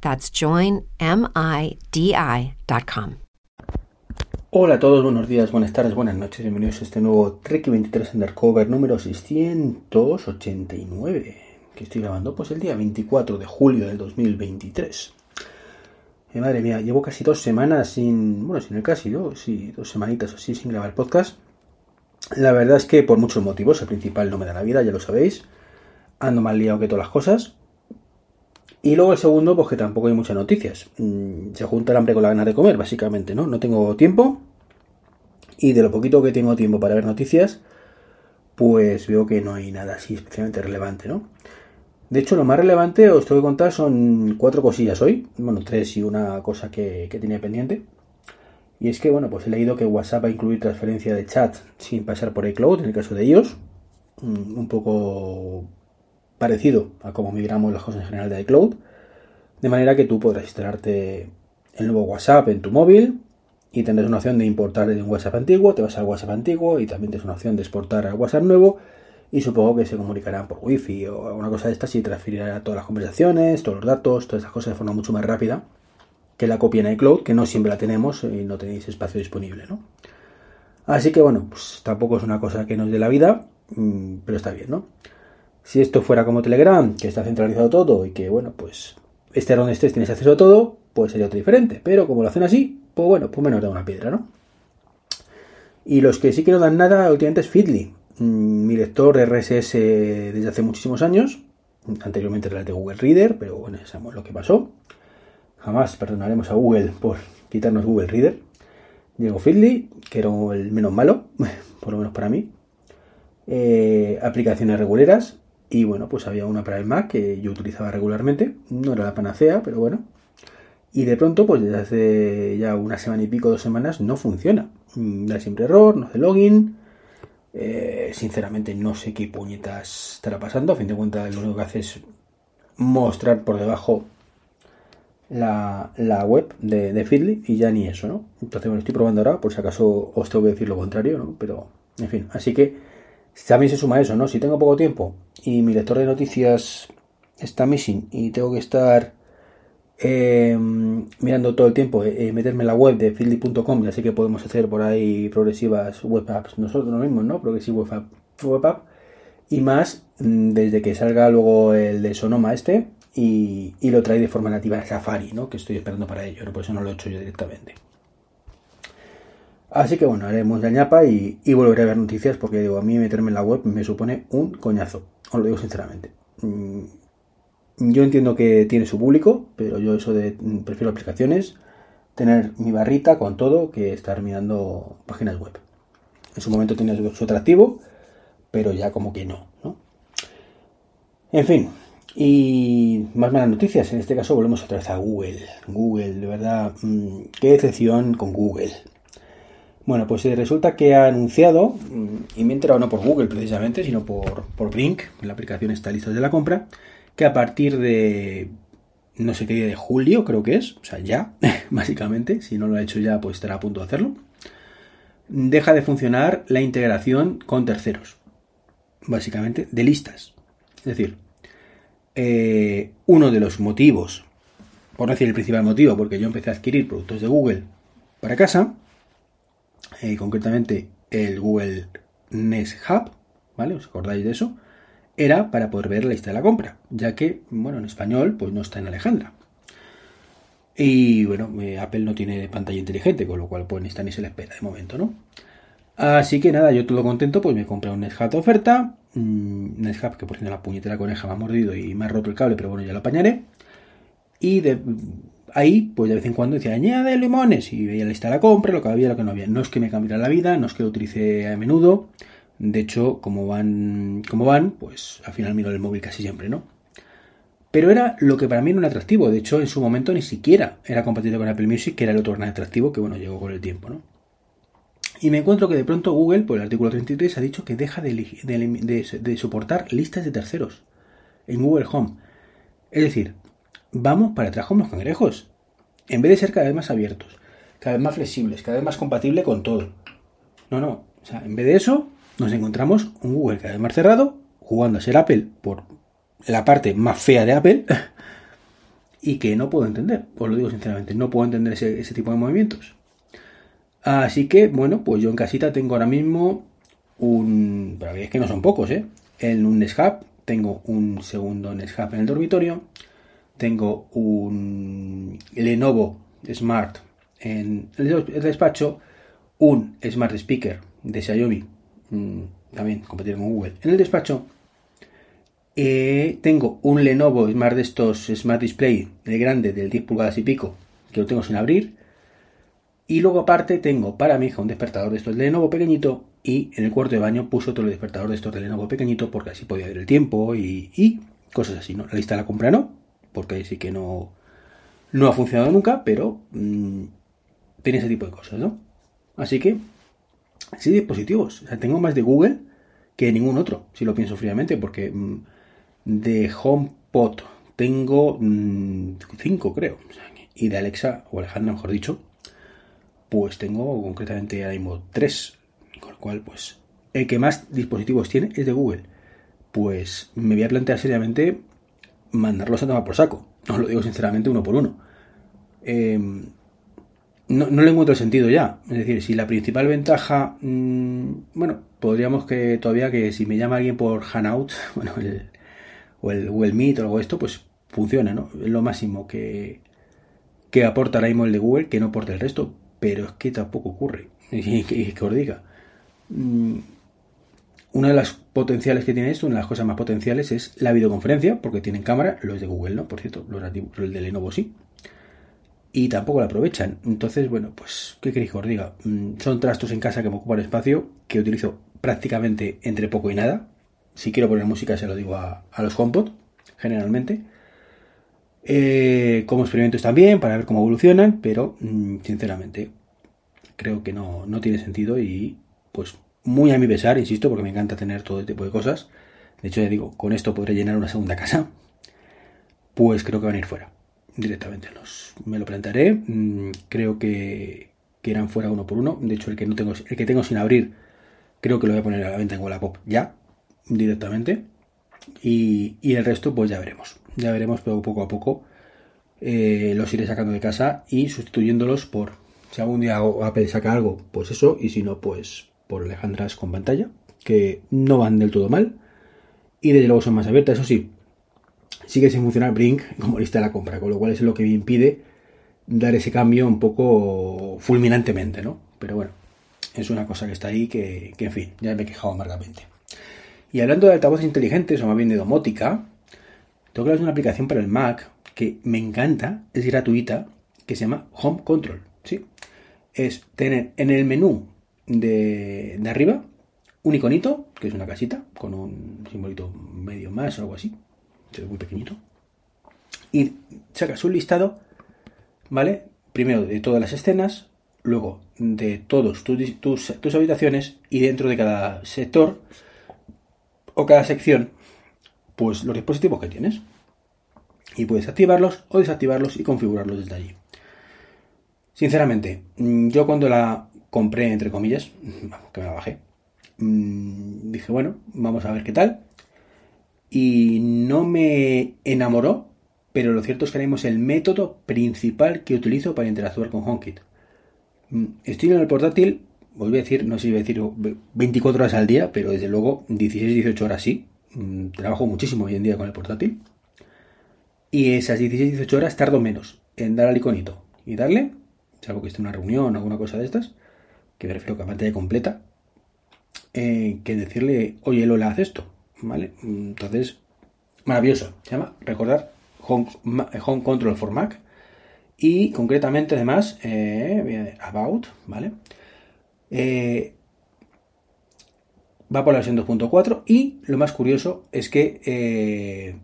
That's joinmidi.com. Hola a todos, buenos días, buenas tardes, buenas noches, bienvenidos a este nuevo Trek 23 Undercover número 689 que estoy grabando pues el día 24 de julio del 2023. Eh, madre mía, llevo casi dos semanas sin, bueno, sin el casi, dos, sí, dos semanitas así sin grabar podcast. La verdad es que por muchos motivos, el principal no me da la vida, ya lo sabéis, ando más liado que todas las cosas. Y luego el segundo, pues que tampoco hay muchas noticias. Mm, se junta el hambre con la gana de comer, básicamente, ¿no? No tengo tiempo. Y de lo poquito que tengo tiempo para ver noticias, pues veo que no hay nada así especialmente relevante, ¿no? De hecho, lo más relevante os tengo que contar son cuatro cosillas hoy. Bueno, tres y una cosa que, que tenía pendiente. Y es que, bueno, pues he leído que WhatsApp va a incluir transferencia de chat sin pasar por iCloud, en el caso de ellos. Mm, un poco parecido a como migramos las cosas en general de iCloud, de manera que tú podrás instalarte el nuevo WhatsApp en tu móvil y tendrás una opción de importar un WhatsApp antiguo, te vas al WhatsApp antiguo y también tienes una opción de exportar al WhatsApp nuevo y supongo que se comunicarán por wifi o alguna cosa de estas y transferirá todas las conversaciones, todos los datos, todas esas cosas de forma mucho más rápida que la copia en iCloud, que no siempre la tenemos y no tenéis espacio disponible, ¿no? Así que bueno, pues tampoco es una cosa que nos dé la vida, mm, pero está bien, ¿no? Si esto fuera como Telegram, que está centralizado todo y que, bueno, pues estés donde estés tienes acceso a todo, pues sería otro diferente. Pero como lo hacen así, pues bueno, pues menos da una piedra, ¿no? Y los que sí que no dan nada últimamente es Feedly, mm, mi lector RSS desde hace muchísimos años. Anteriormente era el de Google Reader, pero bueno, sabemos lo que pasó. Jamás perdonaremos a Google por quitarnos Google Reader. Llegó Feedly, que era el menos malo, por lo menos para mí. Eh, aplicaciones reguleras, y bueno, pues había una para el Mac que yo utilizaba regularmente. No era la panacea, pero bueno. Y de pronto, pues desde hace ya una semana y pico, dos semanas, no funciona. Mm, da siempre error, no hace login. Eh, sinceramente no sé qué puñetas estará pasando. A fin de cuentas, lo único que hace es mostrar por debajo la, web de, de y ya ni eso, ¿no? Entonces, bueno, estoy probando ahora, por si acaso os tengo que decir lo contrario, ¿no? Pero, en fin, así que también se suma eso, ¿no? Si tengo poco tiempo y mi lector de noticias está missing y tengo que estar em, mirando todo el tiempo, eh, meterme en la web de fieldy.com, ya sé que podemos hacer por ahí progresivas web apps, nosotros mismos, ¿no? Progressive web app, web app y más mm, desde que salga luego el de Sonoma este y, y lo trae de forma nativa a Safari, ¿no? Que estoy esperando para ello, por eso no lo he hecho yo directamente. Así que bueno, haremos la ñapa y, volveré a ver noticias porque digo, a mí meterme en la web me supone un coñazo. Os lo digo sinceramente. Mm, yo entiendo que tiene su público, pero yo eso de mm, prefiero aplicaciones, tener mi barrita con todo que estar mirando páginas web. En su momento tiene su atractivo, pero ya como que no, ¿no? En fin, y más malas noticias. En este caso volvemos otra vez a Google. Google, de verdad, mm, qué decepción con Google. Bueno, pues eh, resulta que ha anunciado, mm, y me he enterado no por Google precisamente, sino por, por Brink, la aplicación está lista de la compra, que a partir de no sé qué día de julio creo que es, o sea, ya, básicamente, si no lo ha hecho ya, pues estará a punto de hacerlo, deja de funcionar la integración con terceros, básicamente de listas. Es decir, eh, uno de los motivos, por no decir el principal motivo, porque yo empecé a adquirir productos de Google para casa, eh, concretamente el Google Nest Hub, ¿vale? ¿Os acordáis de eso? Era para poder ver la lista de la compra, ya que, bueno, en español, pues no está en Alejandra. Y bueno, eh, Apple no tiene pantalla inteligente, con lo cual pues ni ni se le espera de momento, ¿no? Así que nada, yo todo contento, pues me compré un Nexhub de oferta. Un Nexhub que por cierto la puñetera coneja me ha mordido y me ha roto el cable, pero bueno, ya lo apañaré. Y de ahí, pues de vez en cuando decía, añade limones. Y veía la lista de la compra, lo que había, lo que no había. No es que me cambiara la vida, no es que lo utilice a menudo. De hecho, como van, como van, pues al final miro el móvil casi siempre, ¿no? Pero era lo que para mí era atractivo. De hecho, en su momento ni siquiera era compatible con Apple Music, que era el otro gran atractivo que, bueno, llegó con el tiempo, ¿no? Y me encuentro que de pronto Google, por el artículo 33, ha dicho que deja de, soportar listas de terceros en Google Home. Es decir, vamos para atrás como los cangrejos. En vez de ser cada vez más abiertos, cada vez más flexibles, cada vez más compatible con todo. No, no. O sea, en vez de eso, nos encontramos un Google cada vez más cerrado, jugando a ser Apple por la parte más fea de Apple y que no puedo entender, os lo digo sinceramente, no puedo entender ese, tipo de movimientos. Así que, bueno, pues yo en casita tengo ahora mismo un... Pero es que no son pocos, ¿eh? En un Nexhub, tengo un segundo Nexhub en el dormitorio, tengo un Lenovo Smart en el despacho, un Smart Speaker de Xiaomi, mm, también compatible con Google, en el despacho, eh, tengo un Lenovo Smart de estos Smart Display, el grande del 10 pulgadas y pico, que lo tengo sin abrir. Y luego aparte tengo para mi hija un despertador de estos de Lenovo pequeñito y en el cuarto de baño puso otro despertador de estos de Lenovo pequeñito porque así podía ver el tiempo y, cosas así. ¿no? La lista de la compra no, porque ahí sí que no, no ha funcionado nunca, pero mm, tiene ese tipo de cosas, ¿no? Así que, sí, dispositivos. Tengo más de Google que ningún otro, si lo pienso fríamente, porque... Mm, de HomePod tengo 5 mm, creo. Y de Alexa, o Alejandra mejor dicho, pues tengo concretamente ahora mismo 3. Con lo cual, pues el que más dispositivos tiene es de Google. Pues me voy a plantear seriamente mandarlos a tomar por saco. Os lo digo sinceramente uno por uno. Em, no, le encuentro sentido ya. Es decir, si la principal ventaja, mm, bueno, podríamos que todavía que si me llama alguien por Hanout, bueno, el, o el, o Meet o algo esto, pues funciona, ¿no? Es lo máximo que, que aporta ahora mismo el de Google, que no aporta el resto, pero es que tampoco ocurre. Y que, os diga. Mm, una de las potenciales que tiene esto, una de las cosas más potenciales es la videoconferencia, porque tienen cámara, los de Google, ¿no? Por cierto, los, de Lenovo sí. Y tampoco la aprovechan. Entonces, bueno, pues, ¿qué queréis que os diga? Mm, son trastos en casa que me ocupan espacio, que utilizo prácticamente entre poco y nada si quiero poner música se lo digo a, los HomePod, generalmente. Eh, como experimentos también, para ver cómo evolucionan, pero mm, sinceramente creo que no, tiene sentido y pues muy a mi pesar, insisto, porque me encanta tener todo este tipo de cosas. De hecho, ya digo, con esto podré llenar una segunda casa. Pues creo que van a ir fuera. Directamente. Los, me lo plantearé. Mm, creo que, que, irán fuera uno por uno. De hecho, el que no tengo, el que tengo sin abrir, creo que lo voy a poner a la venta en Wallapop ya directamente. Y, el resto, pues ya veremos. Ya veremos, pero poco a poco eh, los iré sacando de casa y sustituyéndolos por, si algún día Apple saca algo, pues eso, y si no, pues por Alejandras con pantalla, que no van del todo mal. Y desde luego son más abiertas, eso sí. Sigue sin funcionar Brink como lista de la compra, con lo cual es lo que me impide dar ese cambio un poco fulminantemente, ¿no? Pero bueno, es una cosa que está ahí que, en fin, ya me he quejado amargamente. Y hablando de altavoces inteligentes, o más bien de domótica, tengo que hablar de una aplicación para el Mac que me encanta, es gratuita, que se llama Home Control. ¿sí? Es tener en el menú de, arriba un iconito, que es una casita, con un simbolito medio más o algo así, es muy pequeñito, y sacas un listado, ¿vale? Primero de todas las escenas, luego de todos tus, tus habitaciones y dentro de cada sector o cada sección, pues los dispositivos que tienes. Y puedes activarlos o desactivarlos y configurarlos desde allí. Sinceramente, yo cuando la compré, entre comillas, que me la bajé, mm, dije, bueno, vamos a ver qué tal. Y no me enamoró, pero lo cierto es que haremos el método principal que utilizo para interactuar con HomeKit. Mm, estoy en el portátil voy a decir, no sé si voy a decir 24 horas al día, pero desde luego 16-18 horas sí. Mm, trabajo muchísimo hoy en día con el portátil. Y esas 16-18 horas tardo menos en dar al iconito y darle, salvo que esté en una reunión o alguna cosa de estas, que me refiero a pantalla completa, eh, que decirle, oye Lola, haz esto, ¿vale? Entonces, maravilloso, se llama, recordar, Home, Home Control for Mac, y concretamente además, eh, About, ¿vale? Eh, va por la versión 2.4 y lo más curioso es que eh,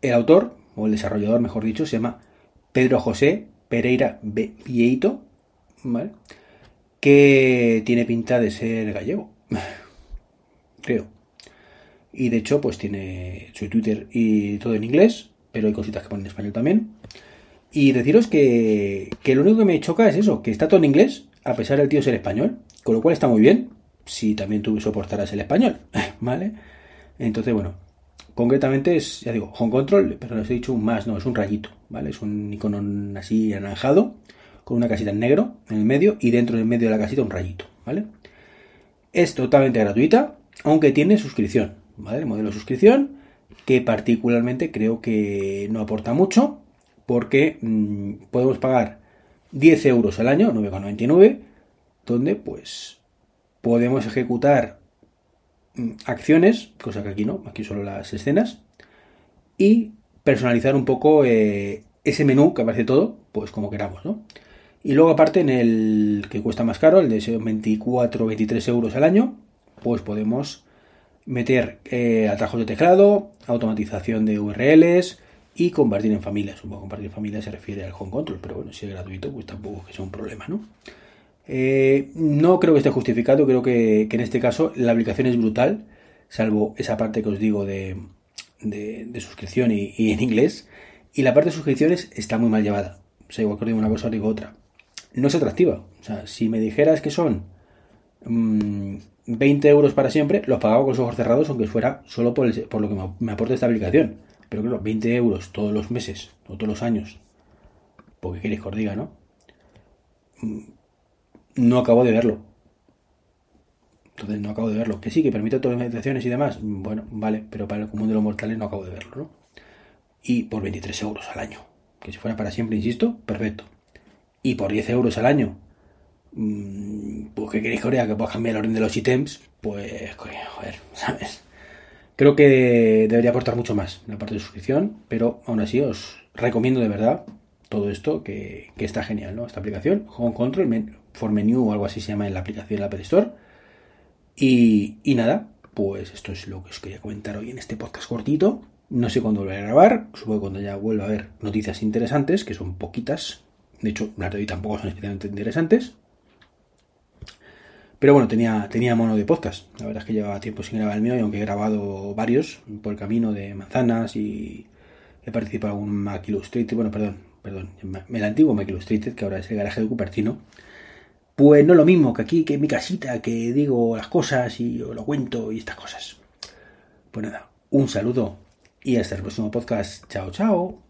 el autor, o el desarrollador mejor dicho, se llama Pedro José Pereira Vieito, ¿vale? Que tiene pinta de ser gallego, creo. Y de hecho, pues tiene su Twitter y todo en inglés, pero hay cositas que ponen en español también. Y deciros que, que lo único que me choca es eso, que está todo en inglés, a pesar del tío ser español, con lo cual está muy bien, si también tú soportaras el español, ¿vale? Entonces, bueno, concretamente es, ya digo, Home Control, pero les he dicho un más, no, es un rayito, ¿vale? Es un icono así anaranjado, con una casita en negro en el medio y dentro del medio de la casita un rayito, ¿vale? Es totalmente gratuita, aunque tiene suscripción, ¿vale? El modelo de suscripción, que particularmente creo que no aporta mucho, porque mmm, podemos pagar 10 euros al año, 9,99, donde pues podemos ejecutar mm, acciones, cosa que aquí no, aquí solo las escenas, y personalizar un poco eh, ese menú que aparece todo, pues como queramos, ¿no? Y luego aparte en el que cuesta más caro, el de 24 23 euros al año, pues podemos meter eh, atajos de teclado, automatización de URLs y compartir en familias. Supongo compartir en familias se refiere al home control, pero bueno, si es gratuito, pues tampoco es que sea un problema, ¿no? Eh, no creo que esté justificado, creo que, que, en este caso la aplicación es brutal, salvo esa parte que os digo de, de, suscripción y, en inglés. Y la parte de suscripciones está muy mal llevada. O sea, igual que digo una cosa, digo otra. No es atractiva. O sea, si me dijeras que son mmm, 20 euros para siempre, los pagaba con los ojos cerrados, aunque fuera solo por, el, por lo que me, aporta esta aplicación. Pero claro, 20 euros todos los meses o todos los años. Porque queréis que os diga, ¿no? no acabo de verlo. Entonces no acabo de verlo. Que sí, que permite automatizaciones y demás. Bueno, vale, pero para el común de los mortales no acabo de verlo, ¿no? Y por 23 euros al año. Que si fuera para siempre, insisto, perfecto. Y por 10 euros al año, pues que queréis que os que puedas cambiar el orden de los ítems, pues, joder, ¿sabes? Creo que debería aportar mucho más la parte de suscripción, pero aún así os recomiendo de verdad todo esto que, está genial, ¿no? Esta aplicación, Home Control, for Menu o algo así se llama en la aplicación de la App Store. Y, y, nada, pues esto es lo que os quería comentar hoy en este podcast cortito. No sé cuándo volveré a grabar, supongo que cuando ya vuelva a haber noticias interesantes, que son poquitas. De hecho, las de hoy tampoco son especialmente interesantes. Pero bueno, tenía, tenía mono de podcast. La verdad es que llevaba tiempo sin grabar el mío, y aunque he grabado varios por el camino de manzanas y he participado en un Mac Illustrated, bueno, perdón, perdón, el antiguo Mac Illustrated, que ahora es el garaje de Cupertino, pues no lo mismo que aquí, que en mi casita, que digo las cosas y lo cuento y estas cosas. Pues nada, un saludo y hasta el próximo podcast. Chao, chao.